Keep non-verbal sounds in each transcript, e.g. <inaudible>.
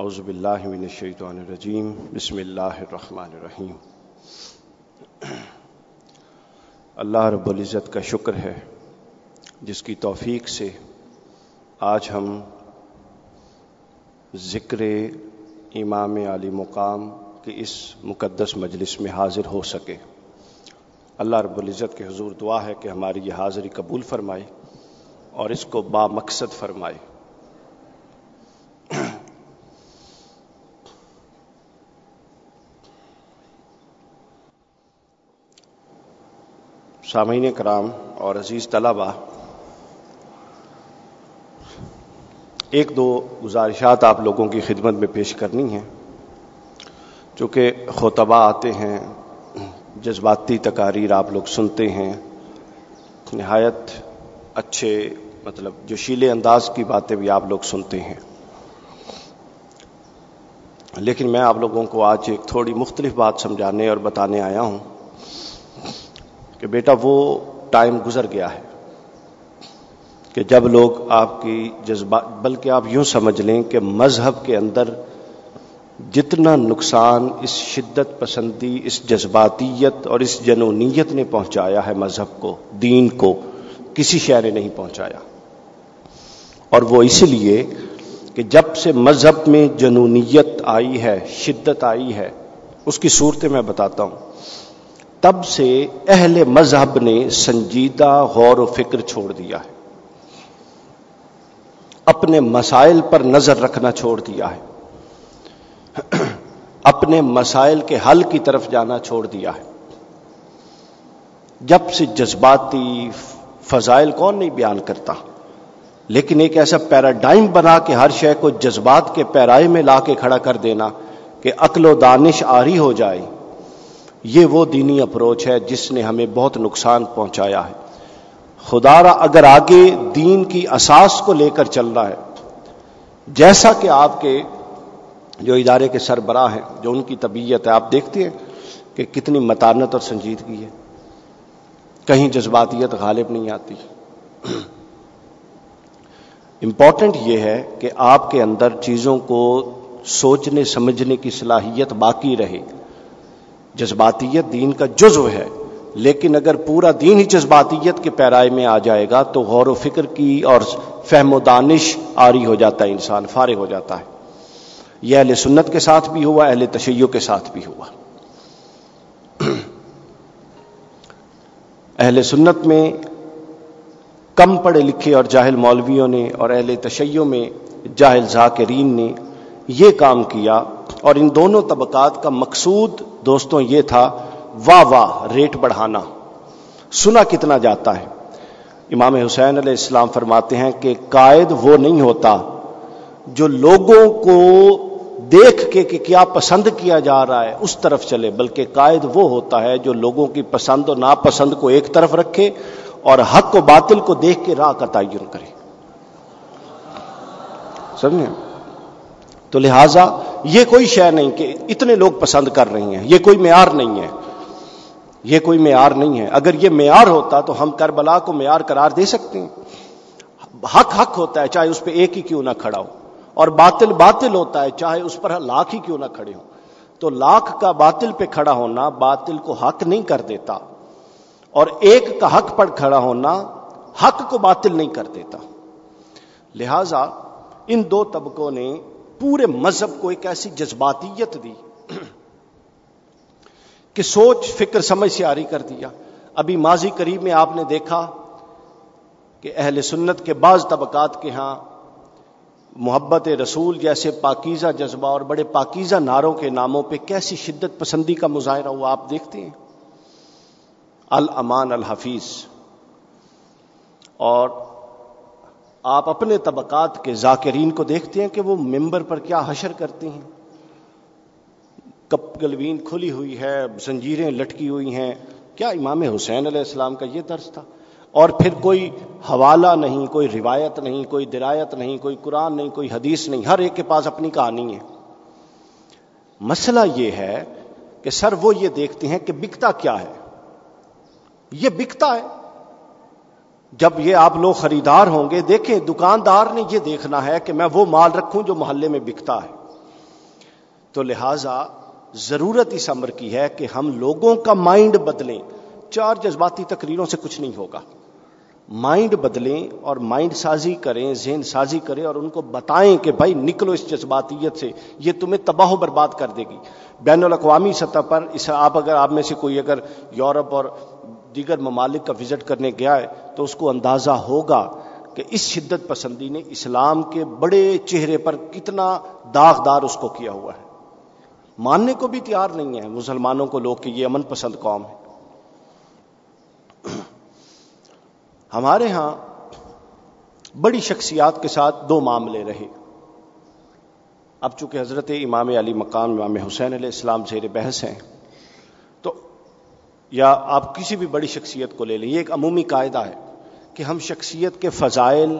اعوذ باللہ من الشیطان الرجیم، بسم اللہ الرحمن الرحیم۔ اللہ رب العزت کا شکر ہے، جس کی توفیق سے آج ہم ذکر امام علی مقام کی اس مقدس مجلس میں حاضر ہو سکے۔ اللہ رب العزت کے حضور دعا ہے کہ ہماری یہ حاضری قبول فرمائے اور اس کو با مقصد فرمائے۔ سامعین کرام اور عزیز طلبہ، ایک دو گزارشات آپ لوگوں کی خدمت میں پیش کرنی ہیں۔ چونکہ خطبہ آتے ہیں، جذباتی تقاریر آپ لوگ سنتے ہیں، نہایت اچھے مطلب جو شیلے انداز کی باتیں بھی آپ لوگ سنتے ہیں۔ لیکن میں آپ لوگوں کو آج ایک تھوڑی مختلف بات سمجھانے اور بتانے آیا ہوں۔ کہ بیٹا وہ ٹائم گزر گیا ہے کہ جب لوگ آپ کی جذبات بلکہ آپ یوں سمجھ لیں کہ مذہب کے اندر جتنا نقصان اس شدت پسندی، اس جذباتیت اور اس جنونیت نے پہنچایا ہے مذہب کو، دین کو، کسی شہر نے نہیں پہنچایا۔ اور وہ اس لیے کہ جب سے مذہب میں جنونیت آئی ہے، شدت آئی ہے، اس کی صورتیں میں بتاتا ہوں۔ تب سے اہل مذہب نے سنجیدہ غور و فکر چھوڑ دیا ہے۔ اپنے مسائل پر نظر رکھنا چھوڑ دیا ہے۔ اپنے مسائل کے حل کی طرف جانا چھوڑ دیا ہے۔ جب سے جذباتی فضائل کون نہیں بیان کرتا، لیکن ایک ایسا پیراڈائم بنا کے ہر شے کو جذبات کے پیرائے میں لا کے کھڑا کر دینا کہ عقل و دانش آری ہو جائے۔ یہ وہ دینی اپروچ ہے جس نے ہمیں بہت نقصان پہنچایا ہے۔ خدا را اگر آگے دین کی اساس کو لے کر چل رہا ہے، جیسا کہ آپ کے جو ادارے کے سربراہ ہیں، جو ان کی طبیعت ہے، آپ دیکھتے ہیں کہ کتنی متانت اور سنجیدگی ہے۔ کہیں جذباتیت غالب نہیں آتی۔ امپورٹنٹ یہ ہے کہ آپ کے اندر چیزوں کو سوچنے، سمجھنے کی صلاحیت باقی رہے۔ جذباتیت دین کا جزو ہے، لیکن اگر پورا دین ہی جذباتیت کے پیرائے میں آ جائے گا تو غور و فکر کی اور فہم و دانش آری ہو جاتا ہے، انسان فارغ ہو جاتا ہے۔ یہ اہل سنت کے ساتھ بھی ہوا، اہل تشیع کے ساتھ بھی ہوا۔ <clears throat> اہل سنت میں کم پڑھے لکھے اور جاہل مولویوں نے اور اہل تشیع میں جاہل ذاکرین نے یہ کام کیا اور ان دونوں طبقات کا مقصود دوستوں یہ تھا، واہ واہ، ریٹ بڑھانا۔ سنا کتنا جاتا ہے۔ امام حسین علیہ السلام فرماتے ہیں کہ قائد وہ نہیں ہوتا جو لوگوں کو دیکھ کے کہ کیا پسند کیا جا رہا ہے، اس طرف چلے، بلکہ قائد وہ ہوتا ہے جو لوگوں کی پسند اور ناپسند کو ایک طرف رکھے اور حق و باطل کو دیکھ کے راہ کا تعین کرے۔ سمجھے؟ تو لہذا یہ کوئی شے نہیں کہ اتنے لوگ پسند کر رہی ہیں، یہ کوئی معیار نہیں ہے۔ یہ کوئی معیار نہیں ہے۔ اگر یہ معیار ہوتا تو ہم کربلا کو معیار قرار دے سکتے ہیں۔ حق حق ہوتا ہے، چاہے اس پہ ایک ہی کیوں نہ کھڑا ہو۔ اور باطل باطل ہوتا ہے، چاہے اس پر لاکھ ہی کیوں نہ کھڑے ہو تو لاکھ کا باطل پہ کھڑا ہونا باطل کو حق نہیں کر دیتا۔ اور ایک کا حق پر کھڑا ہونا حق کو باطل نہیں کر دیتا۔ لہذا ان دو طبقوں نے پورے مذہب کو ایک ایسی جذباتیت دی کہ سوچ فکر سمجھ سے آری کر دیا۔ ابھی ماضی قریب میں آپ نے دیکھا کہ اہل سنت کے بعض طبقات کے ہاں محبت رسول جیسے پاکیزہ جذبہ اور بڑے پاکیزہ ناروں کے ناموں پہ کیسی شدت پسندی کا مظاہرہ ہوا آپ دیکھتے ہیں۔ الامان الحفیظ اور آپ اپنے طبقات کے ذاکرین کو دیکھتے ہیں کہ وہ ممبر پر کیا حشر کرتے ہیں۔ کپ گلوین کھلی ہوئی ہے، زنجیریں لٹکی ہوئی ہیں۔ کیا امام حسین علیہ السلام کا یہ درس تھا؟ اور پھر کوئی حوالہ نہیں، کوئی روایت نہیں، کوئی درایت نہیں، کوئی قرآن نہیں، کوئی حدیث نہیں، ہر ایک کے پاس اپنی کہانی ہے۔ مسئلہ یہ ہے کہ سر وہ یہ دیکھتے ہیں کہ بکتا کیا ہے۔ یہ بکتا ہے۔ جب یہ آپ لوگ خریدار ہوں گے، دیکھیں دکاندار نے یہ دیکھنا ہے کہ میں وہ مال رکھوں جو محلے میں بکتا ہے۔ تو لہذا ضرورت اس امر کی ہے کہ ہم لوگوں کا مائنڈ بدلیں۔ چار جذباتی تقریروں سے کچھ نہیں ہوگا۔ مائنڈ بدلیں اور مائنڈ سازی کریں، ذہن سازی کریں اور ان کو بتائیں کہ بھائی نکلو اس جذباتیت سے، یہ تمہیں تباہ و برباد کر دے گی۔ بین الاقوامی سطح پر اس آپ اگر آپ میں سے کوئی اگر یورپ اور دیگر ممالک کا وزٹ کرنے گیا ہے تو اس کو اندازہ ہوگا کہ اس شدت پسندی نے اسلام کے بڑے چہرے پر کتنا داغدار اس کو کیا ہوا ہے۔ ماننے کو بھی تیار نہیں ہے مسلمانوں کو لوگ کہ یہ امن پسند قوم ہے۔ ہمارے ہاں بڑی شخصیات کے ساتھ دو معاملے رہے۔ اب چونکہ حضرت امام علی مقام امام حسین علیہ السلام زیر بحث ہیں یا آپ کسی بھی بڑی شخصیت کو لے لیں، یہ ایک عمومی قاعدہ ہے کہ ہم شخصیت کے فضائل،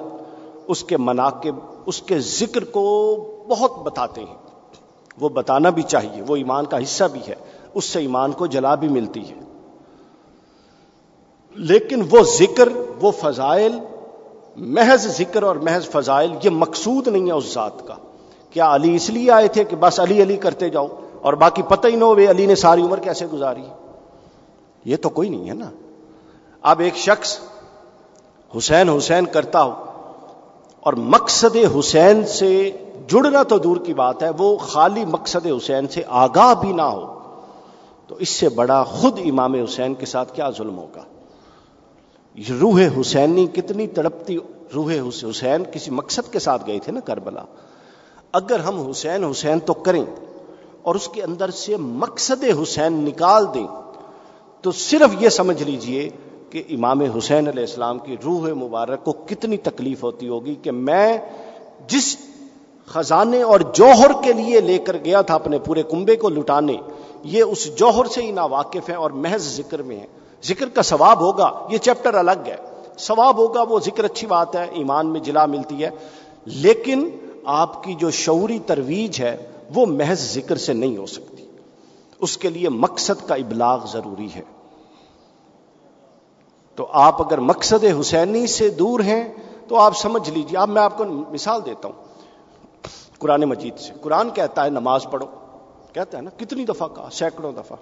اس کے مناقب، اس کے ذکر کو بہت بتاتے ہیں۔ وہ بتانا بھی چاہیے، وہ ایمان کا حصہ بھی ہے، اس سے ایمان کو جلا بھی ملتی ہے۔ لیکن وہ ذکر، وہ فضائل، محض ذکر اور محض فضائل، یہ مقصود نہیں ہے اس ذات کا۔ کیا علی اس لیے آئے تھے کہ بس علی علی کرتے جاؤ اور باقی پتہ ہی نہ ہو علی نے ساری عمر کیسے گزاری۔ یہ تو کوئی نہیں ہے نا۔ اب ایک شخص حسین حسین کرتا ہو اور مقصد حسین سے جڑنا تو دور کی بات ہے، وہ خالی مقصد حسین سے آگاہ بھی نہ ہو، تو اس سے بڑا خود امام حسین کے ساتھ کیا ظلم ہوگا؟ روح حسینی کتنی تڑپتی، روح حسین کسی مقصد کے ساتھ گئے تھے نا کربلا۔ اگر ہم حسین حسین تو کریں اور اس کے اندر سے مقصد حسین نکال دیں تو صرف یہ سمجھ لیجیے کہ امام حسین علیہ السلام کی روح مبارک کو کتنی تکلیف ہوتی ہوگی کہ میں جس خزانے اور جوہر کے لیے لے کر گیا تھا اپنے پورے کنبے کو لٹانے، یہ اس جوہر سے ہی نا واقف ہے اور محض ذکر میں ہے ذکر کا ثواب ہوگا، یہ چیپٹر الگ ہے۔ ثواب ہوگا، وہ ذکر اچھی بات ہے، ایمان میں جلا ملتی ہے۔ لیکن آپ کی جو شعوری ترویج ہے، وہ محض ذکر سے نہیں ہو سکتی۔ اس کے لیے مقصد کا ابلاغ ضروری ہے۔ تو آپ اگر مقصد حسینی سے دور ہیں تو آپ سمجھ لیجیے اب میں آپ کو مثال دیتا ہوں قرآن مجید سے۔ قرآن کہتا ہے نماز پڑھو، کہتا ہے نا، کتنی دفعہ کہا، سینکڑوں دفعہ۔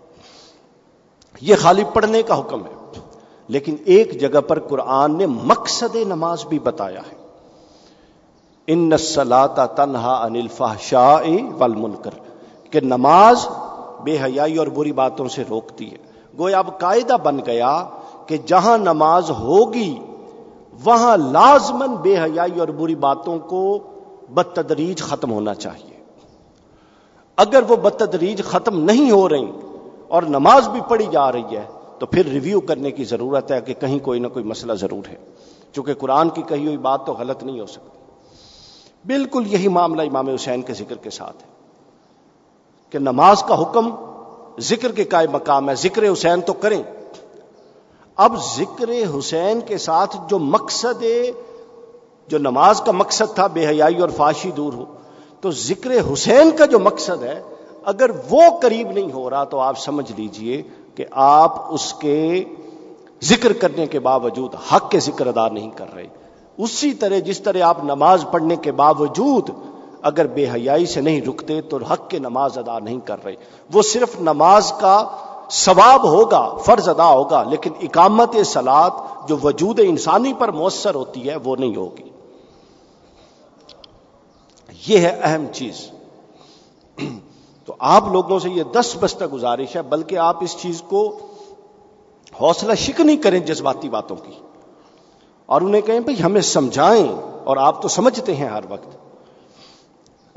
یہ خالی پڑھنے کا حکم ہے، لیکن ایک جگہ پر قرآن نے مقصد نماز بھی بتایا ہے۔ ان سلاتا تنہا انلفا شاہ ول کہ نماز بے حیائی اور بری باتوں سے روکتی ہے۔ گویا اب قاعدہ بن گیا کہ جہاں نماز ہوگی، وہاں لازمن بے حیائی اور بری باتوں کو بدتدریج ختم ہونا چاہیے۔ اگر وہ بدتدریج ختم نہیں ہو رہی اور نماز بھی پڑھی جا رہی ہے، تو پھر ریویو کرنے کی ضرورت ہے کہ کہیں کوئی نہ کوئی مسئلہ ضرور ہے۔ چونکہ قرآن کی کہی ہوئی بات تو غلط نہیں ہو سکتی۔ بالکل یہی معاملہ امام حسین کے ذکر کے ساتھ ہے۔ کہ نماز کا حکم ذکر کے قائم مقام ہے، ذکر حسین تو کریں۔ اب ذکر حسین کے ساتھ جو مقصد جو نماز کا مقصد تھا، بے حیائی اور فاشی دور ہو، تو ذکر حسین کا جو مقصد ہے، اگر وہ قریب نہیں ہو رہا تو آپ سمجھ لیجیے کہ آپ اس کے ذکر کرنے کے باوجود حق کے ذکر ادا نہیں کر رہے۔ اسی طرح جس طرح آپ نماز پڑھنے کے باوجود اگر بے حیائی سے نہیں رکتے تو حق کے نماز ادا نہیں کر رہے۔ وہ صرف نماز کا ثواب ہوگا، فرض ادا ہوگا، لیکن اقامت سلاد جو وجود انسانی پر مؤثر ہوتی ہے، وہ نہیں ہوگی۔ یہ ہے اہم چیز۔ تو آپ لوگوں سے یہ دس بستہ گزارش ہے، بلکہ آپ اس چیز کو حوصلہ شک نہیں کریں جذباتی باتوں کی۔ اور انہیں کہیں بھائی ہمیں سمجھائیں اور آپ تو سمجھتے ہیں ہر وقت۔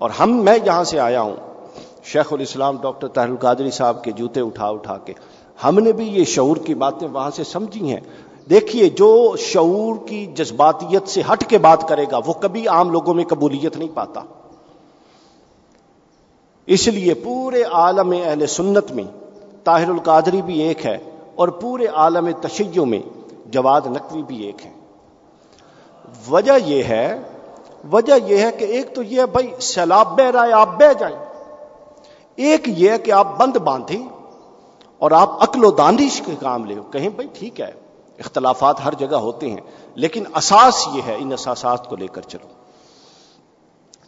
اور ہم میں یہاں سے آیا ہوں، شیخ الاسلام ڈاکٹر طاہر القادری صاحب کے جوتے اٹھا اٹھا کے۔ ہم نے بھی یہ شعور کی باتیں وہاں سے سمجھی ہیں۔ دیکھیے، جو شعور کی جذباتیت سے ہٹ کے بات کرے گا، وہ کبھی عام لوگوں میں قبولیت نہیں پاتا۔ اس لیے پورے عالم اہل سنت میں طاہر القادری بھی ایک ہے اور پورے عالم تشیع میں جواد نقوی بھی ایک ہے۔ وجہ یہ ہے وجہ یہ ہے کہ ایک تو یہ بھائی سیلاب بہ رہا ہے، آپ بہ جائیں۔ ایک یہ ہے کہ آپ بند باندھیں اور آپ عقل و دانش کے کام لے۔ کہیں بھائی ٹھیک ہے، اختلافات ہر جگہ ہوتے ہیں، لیکن اساس یہ ہے، ان اساسات کو لے کر چلو۔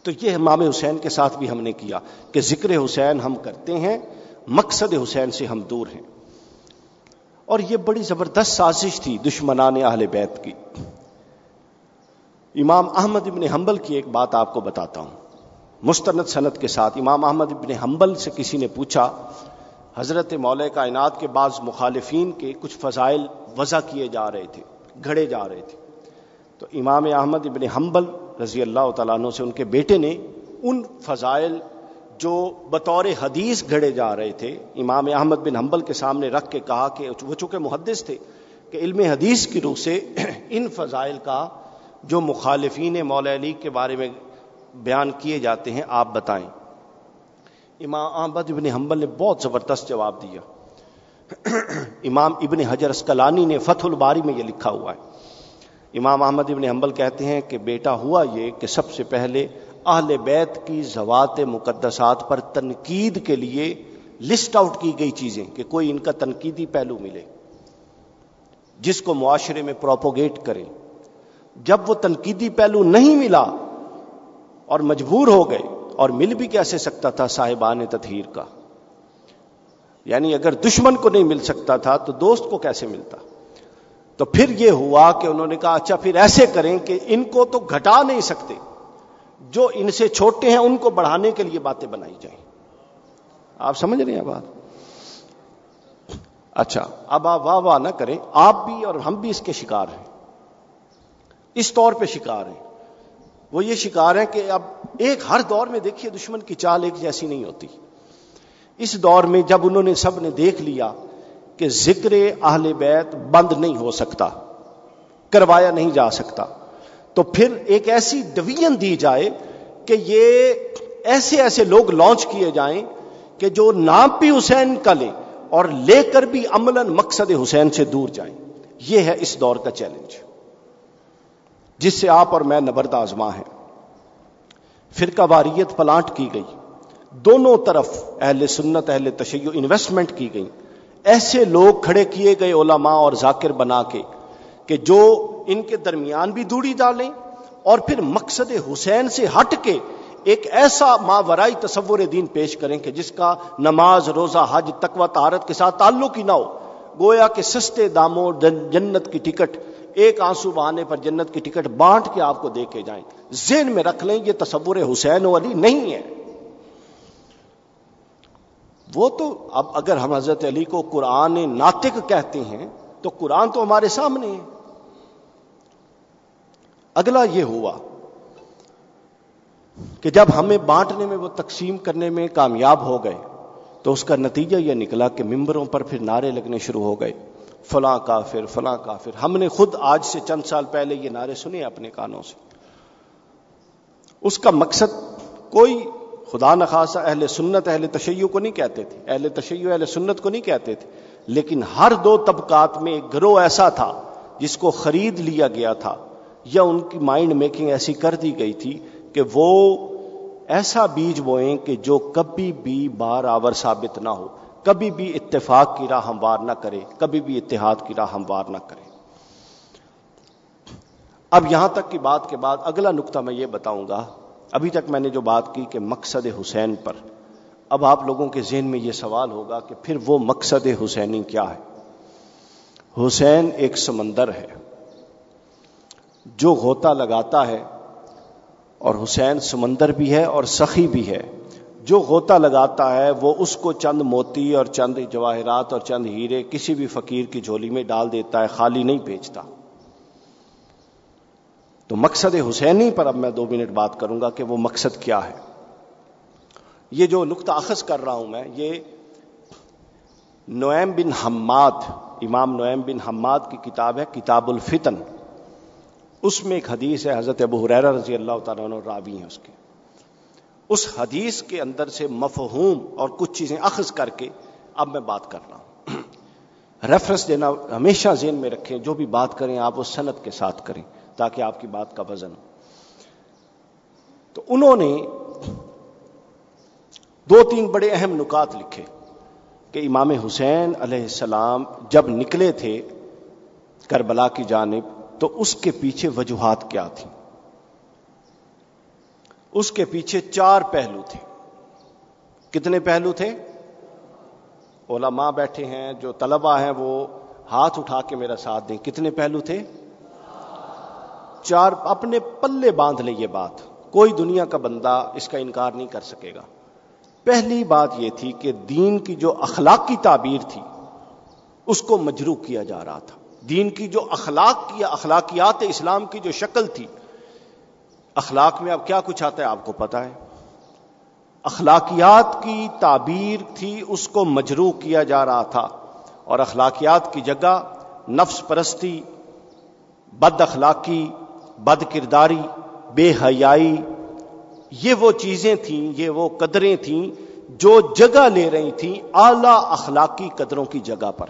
تو یہ امام حسین کے ساتھ بھی ہم نے کیا کہ ذکر حسین ہم کرتے ہیں، مقصد حسین سے ہم دور ہیں۔ اور یہ بڑی زبردست سازش تھی دشمنان اہل بیت کی۔ امام احمد ابن حنبل کی ایک بات آپ کو بتاتا ہوں۔ مستند صنعت کے ساتھ امام احمد ابن حنبل سے کسی نے پوچھا، حضرت مولا کائنات کے بعض مخالفین کے کچھ فضائل وضع کیے جا رہے تھے، گھڑے جا رہے تھے۔ تو امام احمد ابن حنبل رضی اللہ تعالیٰ عنہ سے ان کے بیٹے نے ان فضائل جو بطور حدیث گھڑے جا رہے تھے، امام احمد بن حنبل کے سامنے رکھ کے کہا کہ وہ چونکہ محدث تھے، کہ علم حدیث کی روح سے <clears throat> ان فضائل کا جو مخالفین مولا علی کے بارے میں بیان کیے جاتے ہیں، آپ بتائیں۔ امام احمد ابن حنبل نے بہت زبردست جواب دیا۔ امام ابن حجر اسکلانی نے فتح الباری میں یہ لکھا ہوا ہے۔ امام احمد ابن حنبل کہتے ہیں کہ بیٹا ہوا یہ کہ سب سے پہلے اہل بیت کی زوات مقدسات پر تنقید کے لیے لسٹ آؤٹ کی گئی چیزیں کہ کوئی ان کا تنقیدی پہلو ملے۔ جس کو معاشرے میں پروپوگیٹ کرے جب وہ تنقیدی پہلو نہیں ملا اور مجبور ہو گئے، اور مل بھی کیسے سکتا تھا صاحبان تطہیر کا؟ یعنی اگر دشمن کو نہیں مل سکتا تھا تو دوست کو کیسے ملتا؟ تو پھر یہ ہوا کہ انہوں نے کہا اچھا پھر ایسے کریں کہ ان کو تو گھٹا نہیں سکتے، جو ان سے چھوٹے ہیں ان کو بڑھانے کے لیے باتیں بنائی جائیں۔ آپ سمجھ رہے ہیں بات؟ اچھا اب آپ واہ واہ نہ کریں، آپ بھی اور ہم بھی اس کے شکار ہیں۔ اس طور پہ شکار ہیں۔ وہ یہ شکار ہیں کہ اب ایک ہر دور میں دیکھیے دشمن کی چال ایک جیسی نہیں ہوتی۔ اس دور میں جب انہوں نے سب نے دیکھ لیا کہ ذکر اہل بیت بند نہیں ہو سکتا، کروایا نہیں جا سکتا، تو پھر ایک ایسی ڈویژن دی جائے کہ یہ ایسے ایسے لوگ لانچ کیے جائیں کہ جو نام بھی حسین کا لے اور لے کر بھی عمل مقصد حسین سے دور جائیں۔ یہ ہے اس دور کا چیلنج۔ جس سے آپ اور میں نبرد آزما ہے فرقہ واریت پلانٹ کی گئی۔ دونوں طرف اہل سنت، اہل تشیع انویسٹمنٹ کی گئی۔ ایسے لوگ کھڑے کیے گئے علماء اور ذاکر بنا کے کہ جو ان کے درمیان بھی دوڑی ڈالیں اور پھر مقصد حسین سے ہٹ کے ایک ایسا ماورائی تصور دین پیش کریں کہ جس کا نماز، روزہ، حج، تقوی تارت کے ساتھ تعلق ہی نہ ہو۔ گویا کہ سستے داموں جنت کی ٹکٹ ایک آنسو بہانے پر جنت کی ٹکٹ بانٹ کے آپ کو دے کے جائیں۔ ذہن میں رکھ لیں، یہ تصور حسین و علی نہیں ہے۔ وہ تو اب اگر ہم حضرت علی کو قرآن ناطق کہتے ہیں، تو قرآن تو ہمارے سامنے ہے۔ اگلا یہ ہوا کہ جب ہمیں بانٹنے میں، وہ تقسیم کرنے میں کامیاب ہو گئے، تو اس کا نتیجہ یہ نکلا کہ ممبروں پر پھر نعرے لگنے شروع ہو گئے۔ فلاں کافر فلاں کافر۔ ہم نے خود آج سے چند سال پہلے یہ نعرے سنے اپنے کانوں سے۔ اس کا مقصد کوئی خدا نخواصہ اہل سنت، اہل تشیع کو نہیں کہتے تھے۔ اہل تشیع، اہل سنت کو نہیں کہتے تھے۔ لیکن ہر دو طبقات میں ایک گروہ ایسا تھا جس کو خرید لیا گیا تھا یا ان کی مائنڈ میکنگ ایسی کر دی گئی تھی کہ وہ ایسا بیج بوئیں کہ جو کبھی بھی بار آور ثابت نہ ہو۔ کبھی بھی اتفاق کی راہ ہموار نہ کرے، کبھی بھی اتحاد کی راہ ہموار نہ کرے۔ اب یہاں تک کی بات کے بعد اگلا نقطہ میں یہ بتاؤں گا، ابھی تک میں نے جو بات کی کہ مقصد حسین پر، اب آپ لوگوں کے ذہن میں یہ سوال ہوگا کہ پھر وہ مقصد حسینی کیا ہے؟ حسین ایک سمندر ہے، جو غوطہ لگاتا ہے اور حسین سمندر بھی ہے اور سخی بھی ہے۔ جو غوطہ لگاتا ہے وہ اس کو چند موتی اور چند جواہرات اور چند ہیرے کسی بھی فقیر کی جھولی میں ڈال دیتا ہے، خالی نہیں بھیجتا۔ تو مقصد حسینی پر اب میں دو منٹ بات کروں گا کہ وہ مقصد کیا ہے۔ یہ جو نقطہ اخذ کر رہا ہوں میں، یہ نویم بن حماد، امام نویم بن حماد کی کتاب ہے، کتاب الفتن۔ اس میں ایک حدیث ہے، حضرت ابو حریرہ رضی اللہ تعالیٰ راوی ہیں اس کے اس حدیث کے اندر سے مفہوم اور کچھ چیزیں اخذ کر کے اب میں بات کر رہا ہوں۔ ریفرنس دینا ہمیشہ ذہن میں رکھیں، جو بھی بات کریں آپ اس صنعت کے ساتھ کریں تاکہ آپ کی بات کا وزن تو انہوں نے دو تین بڑے اہم نکات لکھے کہ امام حسین علیہ السلام جب نکلے تھے کربلا کی جانب، تو اس کے پیچھے وجوہات کیا تھیں؟ اس کے پیچھے چار پہلو تھے۔ کتنے پہلو تھے؟ علماء بیٹھے ہیں، جو طلبا ہیں، وہ ہاتھ اٹھا کے میرا ساتھ دیں۔ کتنے پہلو تھے؟ چار اپنے پلے باندھ لے یہ بات۔ کوئی دنیا کا بندہ اس کا انکار نہیں کر سکے گا۔ پہلی بات یہ تھی کہ دین کی جو اخلاقی تعبیر تھی، اس کو مجرو کیا جا رہا تھا۔ دین کی جو اخلاق کی اخلاقیات اسلام کی جو شکل تھی اخلاق میں اب کیا کچھ آتا ہے آپ کو پتا ہے؟ اخلاقیات کی تعبیر تھی، اس کو مجرو کیا جا رہا تھا۔ اور اخلاقیات کی جگہ نفس پرستی، بد اخلاقی، بد کرداری، بے حیائی، یہ وہ چیزیں تھیں، یہ وہ قدریں تھیں جو جگہ لے رہی تھیں اعلی اخلاقی قدروں کی جگہ پر۔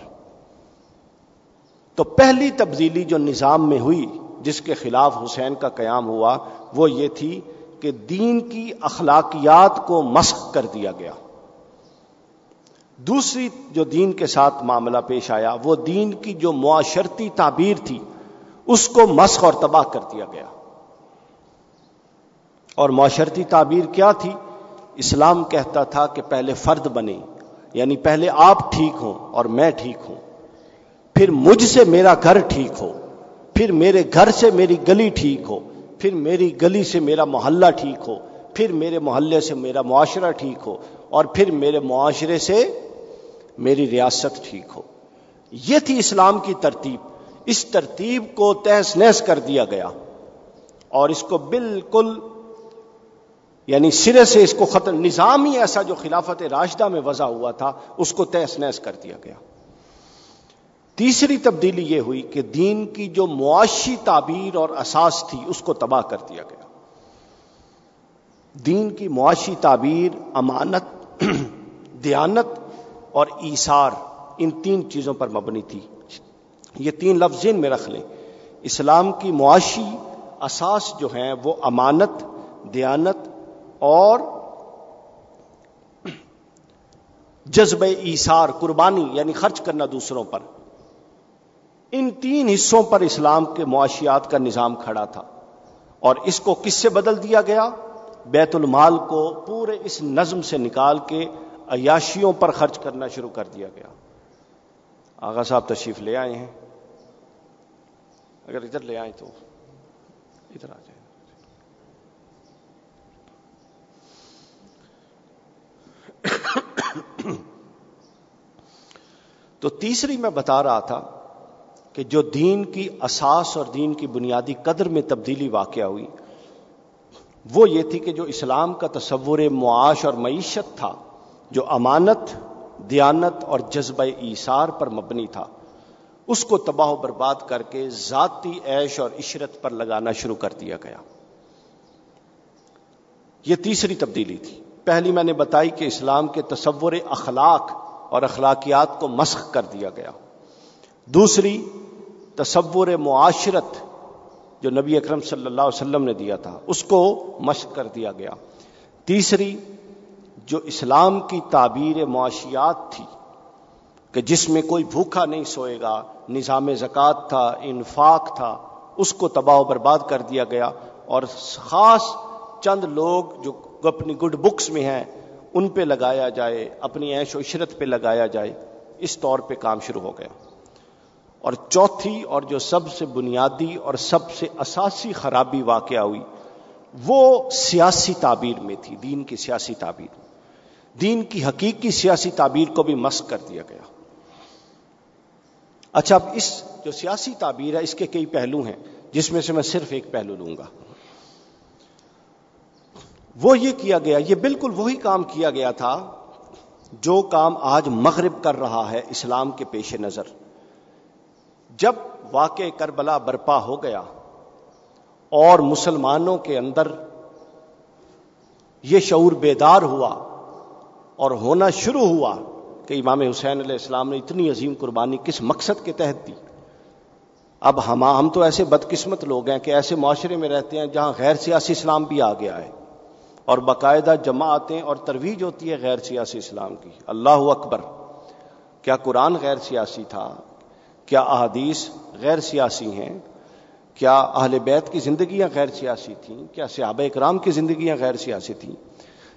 تو پہلی تبدیلی جو نظام میں ہوئی، جس کے خلاف حسین کا قیام ہوا وہ یہ تھی کہ دین کی اخلاقیات کو مسخ کر دیا گیا۔ دوسری جو دین کے ساتھ معاملہ پیش آیا، وہ دین کی جو معاشرتی تعبیر تھی، اس کو مسخ اور تباہ کر دیا گیا۔ اور معاشرتی تعبیر کیا تھی؟ اسلام کہتا تھا کہ پہلے فرد بنے یعنی پہلے آپ ٹھیک ہوں اور میں ٹھیک ہوں۔ پھر مجھ سے میرا گھر ٹھیک ہو، پھر میرے گھر سے میری گلی ٹھیک ہو۔ پھر میری گلی سے میرا محلہ ٹھیک ہو، پھر میرے محلے سے میرا معاشرہ ٹھیک ہو، اور پھر میرے معاشرے سے میری ریاست ٹھیک ہو۔ یہ تھی اسلام کی ترتیب۔ اس ترتیب کو تہس نہس کر دیا گیا۔ اور اس کو بالکل یعنی سرے سے اس کو ختم نظام ہی ایسا جو خلافت راشدہ میں وضع ہوا تھا، اس کو تہس نہس کر دیا گیا۔ تیسری تبدیلی یہ ہوئی کہ دین کی جو معاشی تعبیر اور اساس تھی، اس کو تباہ کر دیا گیا۔ دین کی معاشی تعبیر، امانت، <clears throat> دیانت اور ایثار، ان تین چیزوں پر مبنی تھی۔ یہ تین لفظ میں رکھ لیں۔ اسلام کی معاشی اساس جو ہیں، وہ امانت، دیانت اور <clears throat> جذب ایثار، قربانی یعنی خرچ کرنا دوسروں پر۔ ان تین حصوں پر اسلام کے معاشیات کا نظام کھڑا تھا اور اس کو کس سے بدل دیا گیا؟ بیت المال کو پورے اس نظم سے نکال کے عیاشیوں پر خرچ کرنا شروع کر دیا گیا۔ آغا صاحب تشریف لے آئے ہیں۔ اگر ادھر لے آئے تو ادھر آ جائیں۔ <coughs> تو تیسری میں بتا رہا تھا کہ جو دین کی اساس اور دین کی بنیادی قدر میں تبدیلی واقع ہوئی، وہ یہ تھی کہ جو اسلام کا تصور معاش اور معیشت تھا، جو امانت، دیانت اور جذبہ ایثار پر مبنی تھا، اس کو تباہ و برباد کر کے ذاتی عیش اور عشرت پر لگانا شروع کر دیا گیا۔ یہ تیسری تبدیلی تھی۔ پہلی میں نے بتائی کہ اسلام کے تصور اخلاق اور اخلاقیات کو مسخ کر دیا گیا۔ دوسری تصور معاشرت جو نبی اکرم صلی اللہ علیہ وسلم نے دیا تھا، اس کو مشق کر دیا گیا۔ تیسری، جو اسلام کی تعبیر معاشیات تھی کہ جس میں کوئی بھوکا نہیں سوئے گا، نظام زکوٰۃ تھا، انفاق تھا، اس کو تباہ و برباد کر دیا گیا۔ اور خاص چند لوگ جو اپنی گڈ بکس میں ہیں، ان پہ لگایا جائے، اپنی عیش و عشرت پہ لگایا جائے، اس طور پہ کام شروع ہو گیا۔ اور چوتھی اور جو سب سے بنیادی اور سب سے اساسی خرابی واقع ہوئی، وہ سیاسی تعبیر میں تھی، دین کی سیاسی تعبیر دین کی حقیقی سیاسی تعبیر کو بھی مسق کر دیا گیا۔ اچھا اب اس جو سیاسی تعبیر ہے، اس کے کئی پہلو ہیں، جس میں سے میں صرف ایک پہلو لوں گا۔ وہ یہ کیا گیا، یہ بالکل وہی کام کیا گیا تھا، جو کام آج مغرب کر رہا ہے اسلام کے پیش نظر۔ جب واقع کربلا برپا ہو گیا اور مسلمانوں کے اندر یہ شعور بیدار ہوا اور ہونا شروع ہوا کہ امام حسین علیہ السلام نے اتنی عظیم قربانی کس مقصد کے تحت دی۔ اب ہم ہم تو ایسے بدقسمت لوگ ہیں کہ ایسے معاشرے میں رہتے ہیں جہاں غیر سیاسی اسلام بھی آ گیا ہے اور باقاعدہ جماعتیں اور ترویج ہوتی ہے غیر سیاسی اسلام کی۔ اللہ اکبر، کیا قرآن غیر سیاسی تھا؟ کیا احادیث غیر سیاسی ہیں؟ کیا اہل بیت کی زندگیاں غیر سیاسی تھیں؟ کیا صحابہ اکرام کی زندگیاں غیر سیاسی تھیں؟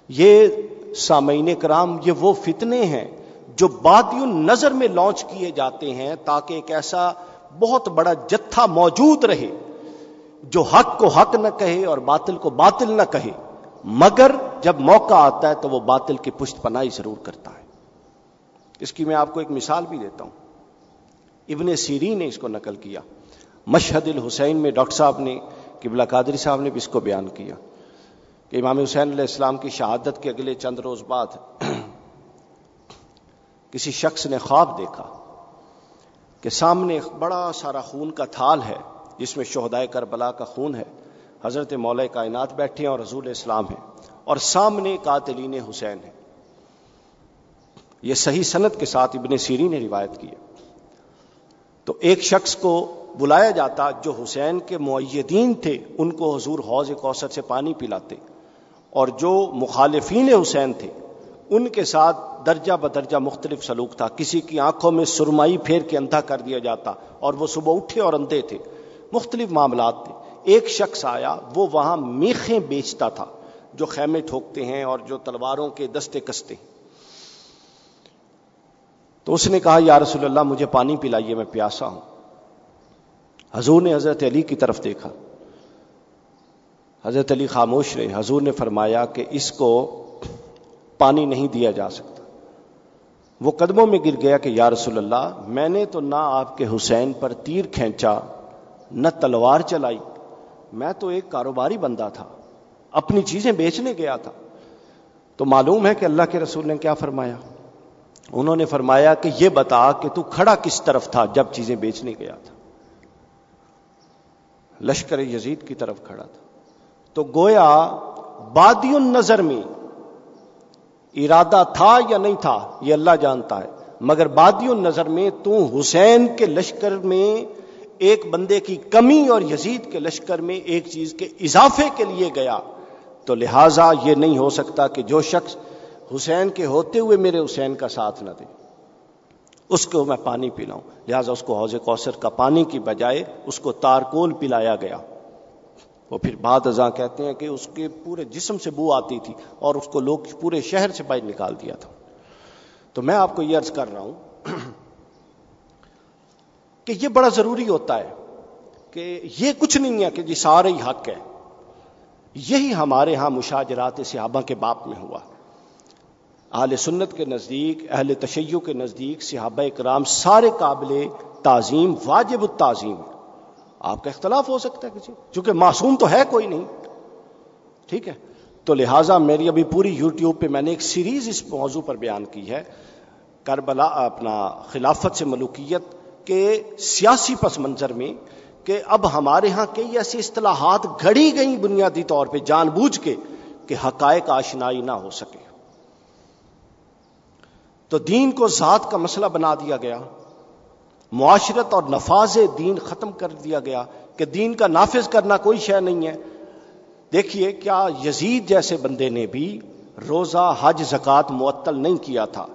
یہ سامعین کرام یہ وہ فتنے ہیں جو بادی نظر میں لانچ کیے جاتے ہیں تاکہ ایک ایسا بہت بڑا جتھا موجود رہے جو حق کو حق نہ کہے اور باطل کو باطل نہ کہے۔ مگر جب موقع آتا ہے تو وہ باطل کی پشت پناہی ضرور کرتا ہے۔ اس کی میں آپ کو ایک مثال بھی دیتا ہوں۔ ابن سیری نے اس کو نقل کیا۔ مشہد الحسین میں ڈاکٹر صاحب نے، قبلہ قادری صاحب نے بھی اس کو بیان کیا کہ امام حسین علیہ السلام کی شہادت کے اگلے چند روز بعد کسی شخص نے خواب دیکھا کہ سامنے ایک بڑا سارا خون کا تھال ہے، جس میں شہدائے کربلا کا خون ہے۔ حضرت مولا کائنات بیٹھے ہیں اور رضول اسلام ہیں اور سامنے قاتلین حسین ہیں۔ یہ صحیح صنعت کے ساتھ ابن سیری نے روایت کی تو ایک شخص کو بلایا جاتا جو حسین کے معیدین تھے، ان کو حضور حوض کوثر سے پانی پلاتے۔ اور جو مخالفین حسین تھے، ان کے ساتھ درجہ بدرجہ مختلف سلوک تھا۔ کسی کی آنکھوں میں سرمائی پھیر کے اندھا کر دیا جاتا اور وہ صبح اٹھے اور اندھے تھے۔ مختلف معاملات تھے۔ ایک شخص آیا، وہ وہاں میخیں بیچتا تھا جو خیمے ٹھوکتے ہیں اور جو تلواروں کے دستے کستے ہیں۔ تو اس نے کہا، یا رسول اللہ، مجھے پانی پلائیے، میں پیاسا ہوں. حضور نے حضرت علی کی طرف دیکھا۔ حضرت علی خاموش رہے۔ حضور نے فرمایا کہ اس کو پانی نہیں دیا جا سکتا۔ وہ قدموں میں گر گیا کہ، یا رسول اللہ، میں نے تو نہ آپ کے حسین پر تیر کھینچا، نہ تلوار چلائی، میں تو ایک کاروباری بندہ تھا، اپنی چیزیں بیچنے گیا تھا۔ تو معلوم ہے کہ اللہ کے رسول نے کیا فرمایا۔ انہوں نے فرمایا کہ یہ بتا کہ تو کھڑا کس طرف تھا جب چیزیں بیچنے گیا تھا۔ لشکر یزید کی طرف کھڑا تھا۔ تو گویا بادی النظر میں ارادہ تھا یا نہیں تھا یہ اللہ جانتا ہے، مگر بادی النظر میں تو حسین کے لشکر میں ایک بندے کی کمی اور یزید کے لشکر میں ایک چیز کے اضافے کے لیے گیا۔ تو لہذا یہ نہیں ہو سکتا کہ جو شخص حسین کے ہوتے ہوئے میرے حسین کا ساتھ نہ دے۔ اس کو میں پانی پلاؤں۔ لہٰذا اس کو حوض کوثر کا پانی کی بجائے اس کو تارکول پلایا گیا۔ وہ پھر بعد ازاں کہتے ہیں کہ اس کے پورے جسم سے بو آتی تھی اور اس کو لوگ پورے شہر سے باہر نکال دیا تھا۔ تو میں آپ کو یہ عرض کر رہا ہوں <clears throat> کہ یہ بڑا ضروری ہوتا ہے کہ یہ کچھ نہیں ہے کہ جی سارے ہی حق ہے یہی ہمارے ہاں مشاجرات صحابہ کے باپ میں ہوا۔ اہل سنت کے نزدیک، اہل تشیع کے نزدیک صحابہ کرام سارے قابل تعظیم، واجب التعظیم۔ آپ کا اختلاف ہو سکتا ہے کسی، چونکہ معصوم تو ہے کوئی نہیں۔ ٹھیک ہے؟ تو لہٰذا میری ابھی پوری یوٹیوب پہ میں نے ایک سیریز اس موضوع پر بیان کی ہے، کربلا اپنا خلافت سے ملوکیت کے سیاسی پس منظر میں کہ اب ہمارے ہاں کئی ایسی اصطلاحات گھڑی گئی بنیادی طور پہ جان بوجھ کے کہ حقائق آشنائی نہ ہو سکے۔ تو دین کو ذات کا مسئلہ بنا دیا گیا۔ معاشرت اور نفاذ دین ختم کر دیا گیا کہ دین کا نافذ کرنا کوئی شے نہیں ہے۔ دیکھیے کیا یزید جیسے بندے نے بھی روزہ، حج زکات معطل نہیں کیا تھا۔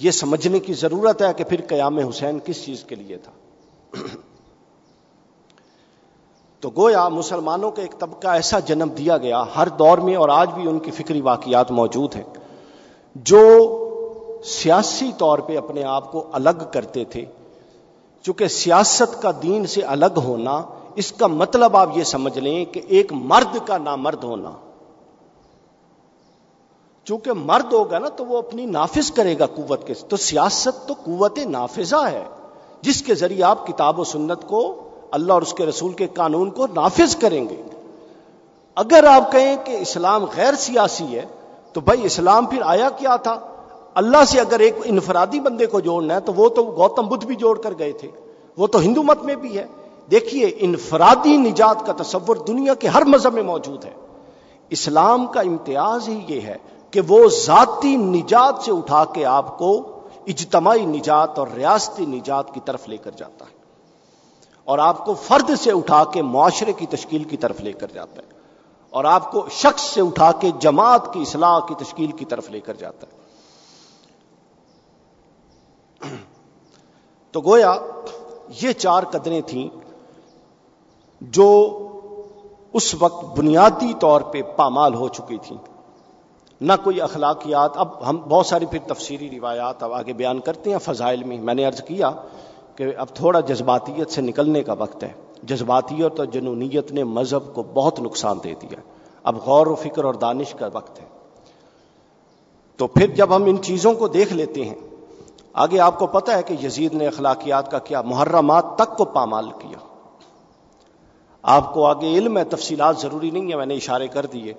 یہ سمجھنے کی ضرورت ہے کہ پھر قیام حسین کس چیز کے لیے تھا۔ تو گویا مسلمانوں کا ایک طبقہ ایسا جنم دیا گیا، ہر دور میں اور آج بھی ان کی فکری واقعات موجود ہیں۔ جو سیاسی طور پہ اپنے آپ کو الگ کرتے تھے۔ چونکہ سیاست کا دین سے الگ ہونا، اس کا مطلب آپ یہ سمجھ لیں کہ ایک مرد کا نامرد ہونا۔ چونکہ مرد ہوگا نا تو وہ اپنی نافذ کرے گا قوت کے تو سیاست تو قوت نافذہ ہے، جس کے ذریعے آپ کتاب و سنت کو، اللہ اور اس کے رسول کے قانون کو نافذ کریں گے۔ اگر آپ کہیں کہ اسلام غیر سیاسی ہے، تو بھائی اسلام پھر آیا کیا تھا؟ اللہ سے اگر ایک انفرادی بندے کو جوڑنا ہے تو وہ تو گوتم بدھ بھی جوڑ کر گئے تھے، وہ تو ہندو مت میں بھی ہے۔ دیکھیے، انفرادی نجات کا تصور دنیا کے ہر مذہب میں موجود ہے۔ اسلام کا امتیاز ہی یہ ہے کہ وہ ذاتی نجات سے اٹھا کے آپ کو اجتماعی نجات اور ریاستی نجات کی طرف لے کر جاتا ہے۔ اور آپ کو فرد سے اٹھا کے معاشرے کی تشکیل کی طرف لے کر جاتا ہے۔ اور آپ کو شخص سے اٹھا کے جماعت کی اصلاح کی تشکیل کی طرف لے کر جاتا ہے۔ تو گویا یہ چار قدریں تھیں جو اس وقت بنیادی طور پہ پامال ہو چکی تھی نہ کوئی اخلاقیات۔ اب ہم بہت ساری پھر تفسیری روایات اب آگے بیان کرتے ہیں۔ فضائل میں میں نے عرض کیا کہ اب تھوڑا جذباتیت سے نکلنے کا وقت ہے۔ جذباتیت اور جنونیت نے مذہب کو بہت نقصان دے دیا۔ اب غور و فکر اور دانش کا وقت ہے۔ تو پھر جب ہم ان چیزوں کو دیکھ لیتے ہیں آگے آپ کو پتا ہے کہ یزید نے اخلاقیات کا کیا محرمات تک کو پامال کیا۔ آپ کو آگے علم ہے، تفصیلات ضروری نہیں ہے میں نے اشارے کر دیے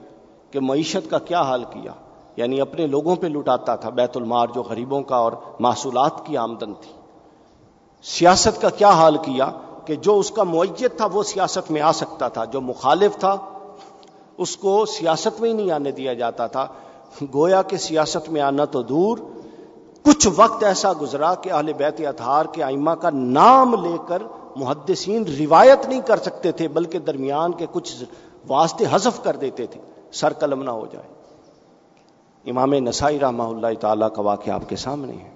کہ معیشت کا کیا حال کیا۔ یعنی اپنے لوگوں پہ لٹاتا تھا، بیت المار جو غریبوں کا اور محصولات کی آمدن تھی۔ سیاست کا کیا حال کیا کہ جو اس کا معیت تھا وہ سیاست میں آ سکتا تھا، جو مخالف تھا اس کو سیاست میں ہی نہیں آنے دیا جاتا تھا۔ گویا کہ سیاست میں آنا تو دور کچھ وقت ایسا گزرا کہ اہل بیت اتہار کے آئمہ کا نام لے کر محدثین روایت نہیں کر سکتے تھے، بلکہ درمیان کے کچھ واسطے حذف کر دیتے تھے، سر قلم نہ ہو جائے۔ امام نسائی رحمہ اللہ تعالی کا واقعہ آپ کے سامنے ہے۔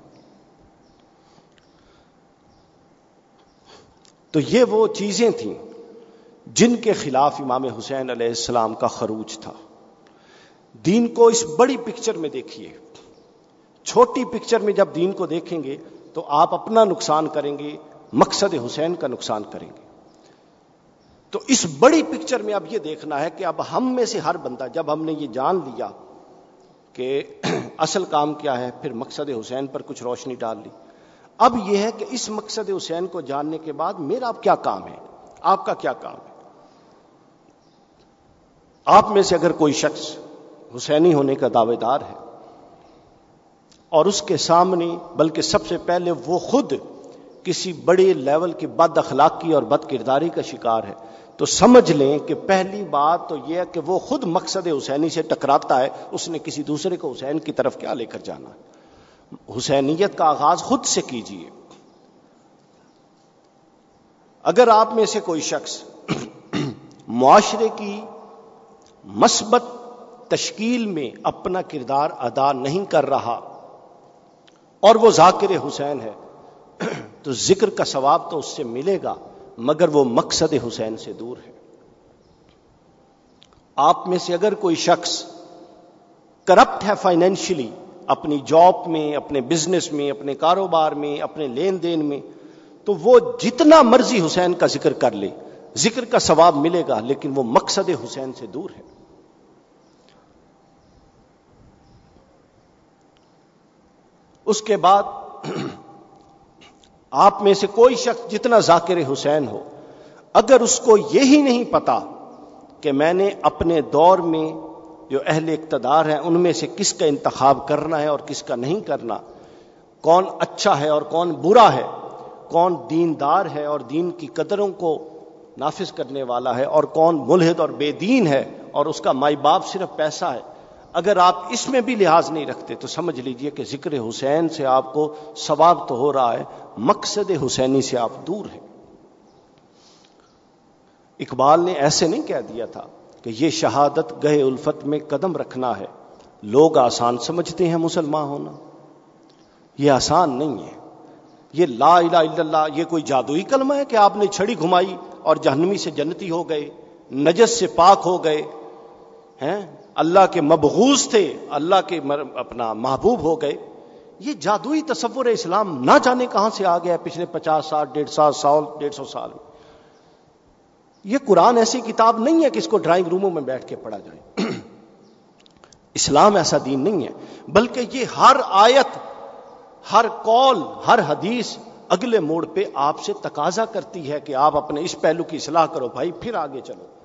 تو یہ وہ چیزیں تھیں جن کے خلاف امام حسین علیہ السلام کا خروج تھا۔ دین کو اس بڑی پکچر میں دیکھیے۔ چھوٹی پکچر میں جب دین کو دیکھیں گے تو آپ اپنا نقصان کریں گے، مقصد حسین کا نقصان کریں گے۔ تو اس بڑی پکچر میں اب یہ دیکھنا ہے کہ اب ہم میں سے ہر بندہ، جب ہم نے یہ جان لیا کہ <clears throat> اصل کام کیا ہے، پھر مقصد حسین پر کچھ روشنی ڈال لی۔ اب یہ ہے کہ اس مقصد حسین کو جاننے کے بعد میرا اب کیا کام ہے؟ آپ کا کیا کام ہے؟ آپ میں سے اگر کوئی شخص حسینی ہونے کا دعوے دار ہے اور اس کے سامنے، بلکہ سب سے پہلے وہ خود کسی بڑے لیول کی بد اخلاقی اور بد کرداری کا شکار ہے۔ تو سمجھ لیں کہ پہلی بات تو یہ ہے کہ وہ خود مقصد حسینی سے ٹکراتا ہے، اس نے کسی دوسرے کو حسین کی طرف کیا لے کر جانا؟ ہے حسینیت کا آغاز خود سے کیجیے اگر آپ میں سے کوئی شخص <clears throat> معاشرے کی مثبت تشکیل میں اپنا کردار ادا نہیں کر رہا اور وہ ذاکر حسین ہے۔ تو ذکر کا ثواب تو اس سے ملے گا، مگر وہ مقصد حسین سے دور ہے۔ آپ میں سے اگر کوئی شخص کرپٹ ہے فائنینشلی اپنی جاب میں، اپنے بزنس میں، اپنے کاروبار میں، اپنے لین دین میں، تو وہ جتنا مرضی حسین کا ذکر کر لے، ذکر کا ثواب ملے گا، لیکن وہ مقصد حسین سے دور ہے۔ اس کے بعد <clears throat> آپ میں سے کوئی شخص جتنا ذاکر حسین ہو، اگر اس کو یہی نہیں پتا کہ میں نے اپنے دور میں جو اہل اقتدار ہیں، ان میں سے کس کا انتخاب کرنا ہے اور کس کا نہیں کرنا، کون اچھا ہے اور کون برا ہے، کون دیندار ہے اور دین کی قدروں کو نافذ کرنے والا ہے اور کون ملحد اور بے دین ہے اور اس کا مائی باپ صرف پیسہ ہے اگر آپ اس میں بھی لحاظ نہیں رکھتے تو سمجھ لیجیے کہ ذکر حسین سے آپ کو ثواب تو ہو رہا ہے، مقصد حسینی سے آپ دور ہیں۔ اقبال نے ایسے نہیں کہہ دیا تھا کہ یہ شہادت گئے الفت میں قدم رکھنا ہے۔ لوگ آسان سمجھتے ہیں مسلمان ہونا۔ یہ آسان نہیں ہے۔ یہ لا الہ الا اللہ، یہ کوئی جادوئی کلمہ ہے کہ آپ نے چھڑی گھمائی اور جہنمی سے جنتی ہو گئے، نجس سے پاک ہو گئے، ہیں؟ اللہ کے مبغوز تھے، اللہ کے اپنا محبوب ہو گئے۔ یہ جادوئی تصور اسلام نہ جانے کہاں سے آ گیا پچھلے پچاس ساٹھ، ڈیڑھ سال سال، ڈیڑھ سو سال میں۔ یہ قرآن ایسی کتاب نہیں ہے کہ اس کو ڈرائنگ روموں میں بیٹھ کے پڑھا جائے۔ <clears throat> اسلام ایسا دین نہیں ہے، بلکہ یہ ہر آیت، ہر کال ہر حدیث اگلے موڑ پہ آپ سے تقاضا کرتی ہے کہ آپ اپنے اس پہلو کی اصلاح کرو، بھائی پھر آگے چلو۔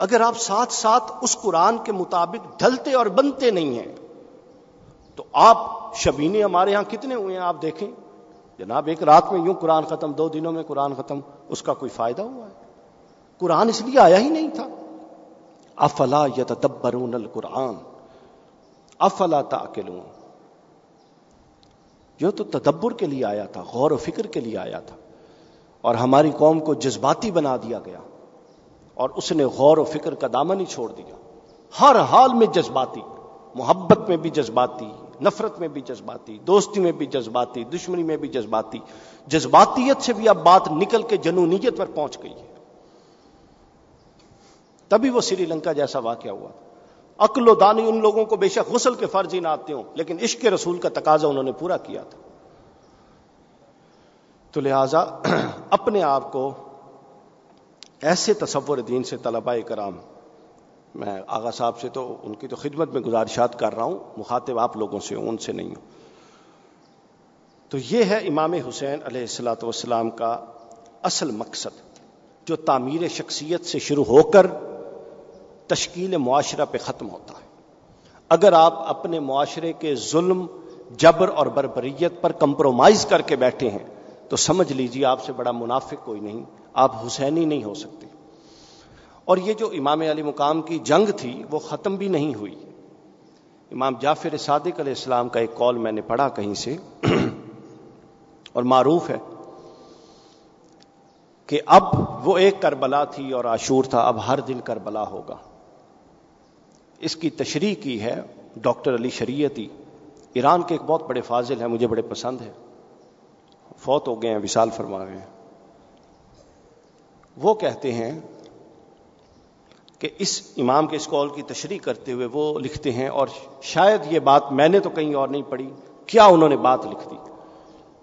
اگر آپ ساتھ ساتھ اس قرآن کے مطابق ڈھلتے اور بنتے نہیں ہیں، تو آپ شبینے ہمارے ہاں کتنے ہوئے ہیں؟ آپ دیکھیں۔ جناب، ایک رات میں یوں قرآن ختم، دو دنوں میں قرآن ختم، اس کا کوئی فائدہ ہوا ہے؟ قرآن اس لیے آیا ہی نہیں تھا۔ افلا یتدبرون القرآن؟ افلا تاکلون؟ جو تو تدبر کے لیے آیا تھا، غور و فکر کے لیے آیا تھا۔ اور ہماری قوم کو جذباتی بنا دیا گیا۔ اور اس نے غور و فکر کا دامن ہی چھوڑ دیا۔ ہر حال میں جذباتی، محبت میں بھی جذباتی، نفرت میں بھی جذباتی، دوستی میں بھی جذباتی، دشمنی میں بھی جذباتی۔ جذباتیت سے بھی اب بات نکل کے جنونیت پر پہنچ گئی ہے۔ تبھی وہ سری لنکا جیسا واقعہ ہوا۔ عقل و دانی ان لوگوں کو بے شک غسل کے فرض ہی نہ آتے ہوں، لیکن عشق رسول کا تقاضا انہوں نے پورا کیا تھا۔ تو لہذا <clears throat> اپنے آپ کو ایسے تصور دین سے طلباء کرام، میں آغا صاحب سے تو ان کی تو خدمت میں گزارشات کر رہا ہوں، مخاطب آپ لوگوں سے ان سے نہیں ہوں۔ تو یہ ہے امام حسین علیہ السلاۃ والسلام کا اصل مقصد، جو تعمیر شخصیت سے شروع ہو کر تشکیل معاشرہ پہ ختم ہوتا ہے۔ اگر آپ اپنے معاشرے کے ظلم، جبر اور بربریت پر کمپرومائز کر کے بیٹھے ہیں تو سمجھ لیجیے آپ سے بڑا منافق کوئی نہیں، آپ حسینی نہیں ہو سکتے۔ اور یہ جو امام علی مقام کی جنگ تھی، وہ ختم بھی نہیں ہوئی۔ امام جعفر صادق علیہ السلام کا ایک کال میں نے پڑھا کہیں سے، اور معروف ہے کہ اب وہ ایک کربلا تھی اور عاشور تھا، اب ہر دن کربلا ہوگا۔ اس کی تشریح کی ہے ڈاکٹر علی شریعتی۔ ایران کے ایک بہت بڑے فاضل ہیں، مجھے بڑے پسند ہیں۔ فوت ہو گئے ہیں، وشال فرما گئے ہیں۔ وہ کہتے ہیں کہ اس امام کے اس کال کی تشریح کرتے ہوئے وہ لکھتے ہیں اور شاید یہ بات میں نے تو کہیں اور نہیں پڑھی، کیا انہوں نے بات لکھ دی؟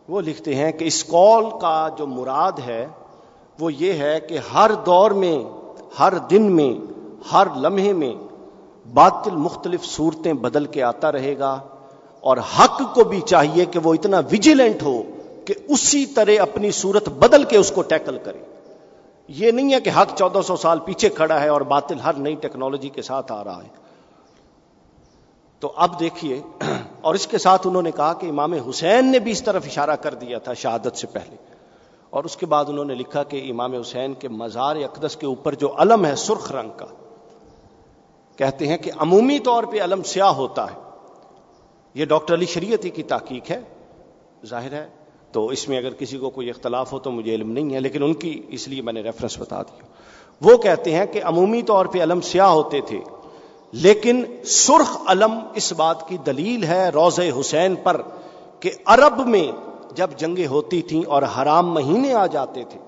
وہ لکھتے ہیں کہ اس کال کا جو مراد ہے، وہ یہ ہے کہ ہر دور میں، ہر دن میں، ہر لمحے میں باطل مختلف صورتیں بدل کے آتا رہے گا اور حق کو بھی چاہیے کہ وہ اتنا ویجیلنٹ ہو کہ اسی طرح اپنی صورت بدل کے اس کو ٹیکل کرے۔ یہ نہیں ہے کہ حق چودہ سو سال پیچھے کھڑا ہے اور باطل ہر نئی ٹیکنالوجی کے ساتھ آ رہا ہے۔ تو اب دیکھیے، اور اس کے ساتھ انہوں نے کہا کہ امام حسین نے بھی اس طرف اشارہ کر دیا تھا شہادت سے پہلے۔ اور اس کے بعد انہوں نے لکھا کہ امام حسین کے مزار اقدس کے اوپر جو علم ہے سرخ رنگ کا، کہتے ہیں کہ عمومی طور پہ علم سیاہ ہوتا ہے۔ یہ ڈاکٹر علی شریعتی کی تحقیق ہے، ظاہر ہے تو اس میں اگر کسی کو کوئی اختلاف ہو تو مجھے علم نہیں ہے، لیکن ان کی اس لیے میں نے ریفرنس بتا دیا وہ کہتے ہیں کہ عمومی طور پہ علم سیاہ ہوتے تھے، لیکن سرخ علم اس بات کی دلیل ہے روز حسین پر کہ عرب میں جب جنگیں ہوتی تھیں اور حرام مہینے آ جاتے تھے،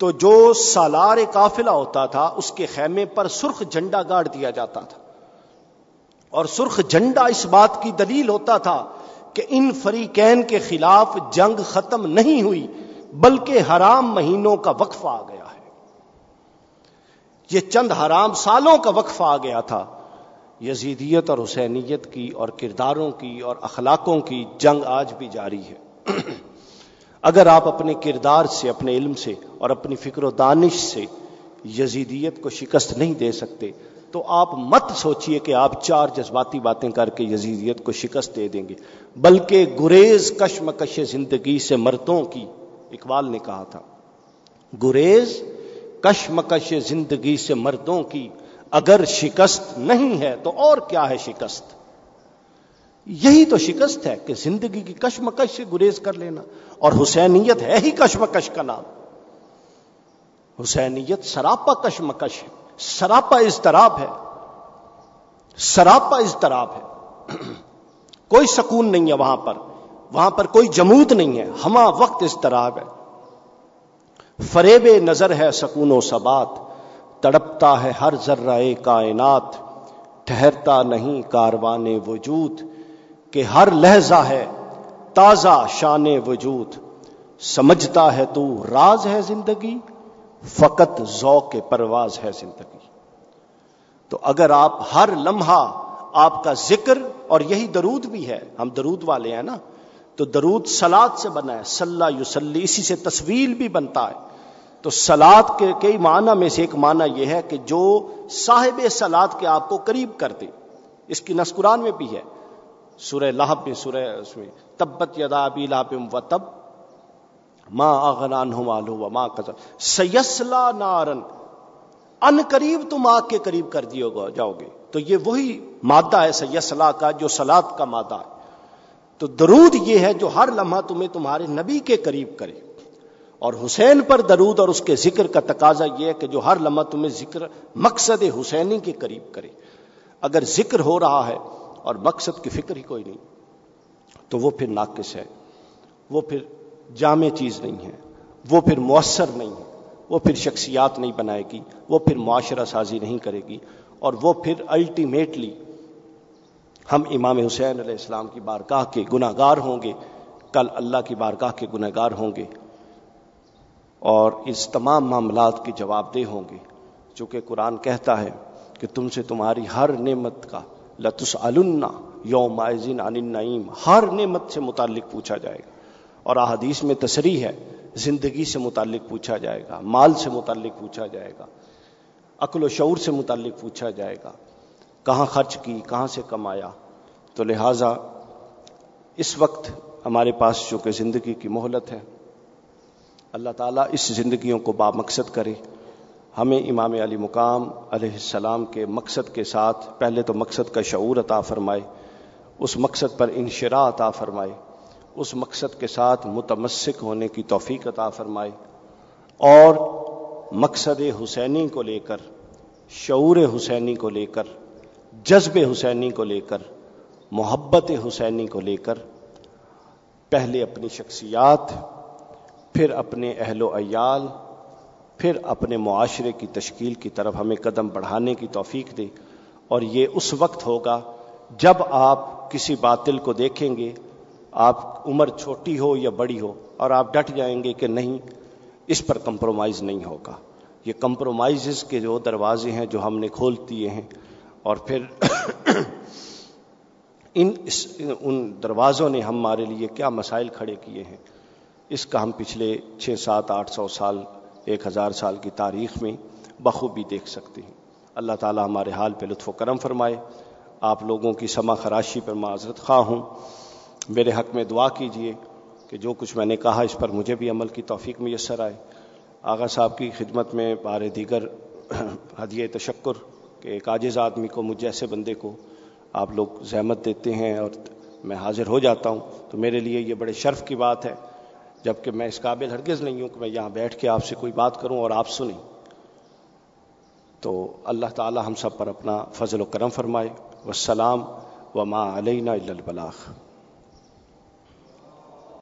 تو جو سالار قافلہ ہوتا تھا، اس کے خیمے پر سرخ جھنڈا گاڑ دیا جاتا تھا۔ اور سرخ جھنڈا اس بات کی دلیل ہوتا تھا کہ ان فریقین کے خلاف جنگ ختم نہیں ہوئی، بلکہ حرام مہینوں کا وقفہ آ گیا ہے۔ یہ چند حرام سالوں کا وقفہ آ گیا تھا۔ یزیدیت اور حسینیت کی اور کرداروں کی اور اخلاقوں کی جنگ آج بھی جاری ہے۔ <clears throat> اگر آپ اپنے کردار سے، اپنے علم سے اور اپنی فکر و دانش سے یزیدیت کو شکست نہیں دے سکتے تو آپ مت سوچئے کہ آپ چار جذباتی باتیں کر کے یزیدیت کو شکست دے دیں گے۔ بلکہ گریز کشمکش زندگی سے مرتوں کی، اقبال نے کہا تھا، گریز کشمکش زندگی سے مردوں کی اگر شکست نہیں ہے تو اور کیا ہے شکست؟ یہی تو شکست ہے کہ زندگی کی کشمکش سے گریز کر لینا۔ اور حسینیت ہے ہی کشمکش کا نام۔ حسینیت سراپا کشمکش ہے۔ سراپا اضطراب ہے۔ سراپا اضطراب ہے۔ کوئی سکون نہیں ہے وہاں پر۔ وہاں پر کوئی جمود نہیں ہے۔ ہما وقت اضطراب ہے۔ فریب نظر ہے سکون و سبات تڑپتا ہے ہر ذرہ کائنات۔ ٹھہرتا نہیں کاروان وجود۔ کہ ہر لہجہ ہے تازہ شان وجود۔ سمجھتا ہے تو راز ہے زندگی۔ فقط ذوق پرواز ہے زندگی۔ تو اگر آپ ہر لمحہ آپ کا ذکر اور یہی درود بھی ہے، ہم درود والے ہیں نا، تو درود سلاد سے بنا ہے سلح یوسلی اسی سے تصویر بھی بنتا ہے۔ تو سلاد کے کئی معنی میں سے ایک معنی یہ ہے کہ جو صاحب سلاد کے آپ کو قریب کر دے۔ اس کی نسکران میں بھی ہے۔ سورہ لہب میں، سورہ اس میں، تبت یدا ابی لہب و تب ماں اغنان ہو ماں کسر سیسلا نارن. ان قریب تم آگ کے قریب کر دیو گا جاؤ گے. تو یہ وہی مادہ ہے سیسلا کا جو سلاد کا مادہ ہے. تو درود یہ ہے جو ہر لمحہ تمہیں تمہارے نبی کے قریب کرے. اور حسین پر درود اور اس کے ذکر کا تقاضا یہ ہے کہ جو ہر لمحہ تمہیں ذکر مقصد حسینی کے قریب کرے. اگر ذکر ہو رہا ہے اور مقصد کی فکر ہی کوئی نہیں، تو وہ پھر ناقص ہے. وہ پھر جامع چیز نہیں ہے۔ وہ پھر مؤثر نہیں ہے۔ وہ پھر شخصیات نہیں بنائے گی۔ وہ پھر معاشرہ سازی نہیں کرے گی۔ اور وہ پھر الٹیمیٹلی ہم امام حسین علیہ السلام کی بارگاہ کے گناہ گار ہوں گے۔ کل اللہ کی بارگاہ کے گناہ گار ہوں گے۔ اور اس تمام معاملات کے جواب دہ ہوں گے۔ چونکہ قرآن کہتا ہے کہ تم سے تمہاری ہر نعمت کا لطس النا یوم النعیم، ہر نعمت سے متعلق پوچھا جائے گا۔ اور احادیث میں تصریح ہے، زندگی سے متعلق پوچھا جائے گا، مال سے متعلق پوچھا جائے گا، عقل و شعور سے متعلق پوچھا جائے گا، کہاں خرچ کی، کہاں سے کمایا؟ تو لہذا اس وقت ہمارے پاس چونکہ زندگی کی مہلت ہے، اللہ تعالیٰ اس زندگیوں کو با مقصد کرے۔ ہمیں امام علی مقام علیہ السلام کے مقصد کے ساتھ پہلے تو مقصد کا شعور عطا فرمائے، اس مقصد پر انشرا عطا فرمائے۔ اس مقصد کے ساتھ متمسک ہونے کی توفیق عطا فرمائے اور مقصد حسینی کو لے کر، شعور حسینی کو لے کر، جذب حسینی کو لے کر، محبت حسینی کو لے کر پہلے اپنی شخصیات، پھر اپنے اہل و عیال، پھر اپنے معاشرے کی تشکیل کی طرف ہمیں قدم بڑھانے کی توفیق دے اور یہ اس وقت ہوگا جب آپ کسی باطل کو دیکھیں گے آپ عمر چھوٹی ہو یا بڑی ہو اور آپ ڈٹ جائیں گے کہ نہیں، اس پر کمپرومائز نہیں ہوگا۔ یہ کمپرومائز کے جو دروازے ہیں جو ہم نے کھول دیے ہیں، اور پھر <coughs> ان اس، ان دروازوں نے ہمارے لیے کیا مسائل کھڑے کیے ہیں۔ اس کا ہم پچھلے چھ، سات، آٹھ سو سال، ایک ہزار سال کی تاریخ میں بخوبی دیکھ سکتے ہیں۔ اللہ تعالی ہمارے حال پہ لطف و کرم فرمائے۔ آپ لوگوں کی سما خراشی پر معذرت خواہ ہوں۔ میرے حق میں دعا کیجیے کہ جو کچھ میں نے کہا اس پر مجھے بھی عمل کی توفیق میسر آئے۔ آغا صاحب کی خدمت میں بار دیگر <clears throat> ہدیہ تشکر کہ ایک عاجز آدمی کو مجھ جیسے بندے کو آپ لوگ زحمت دیتے ہیں اور میں حاضر ہو جاتا ہوں۔ تو میرے لیے یہ بڑے شرف کی بات ہے۔ جبکہ میں اس قابل ہرگز نہیں ہوں کہ میں یہاں بیٹھ کے آپ سے کوئی بات کروں اور آپ سنیں۔ تو اللہ تعالی ہم سب پر اپنا فضل و کرم فرمائے۔ والسلام وما علینا الا البلاغ۔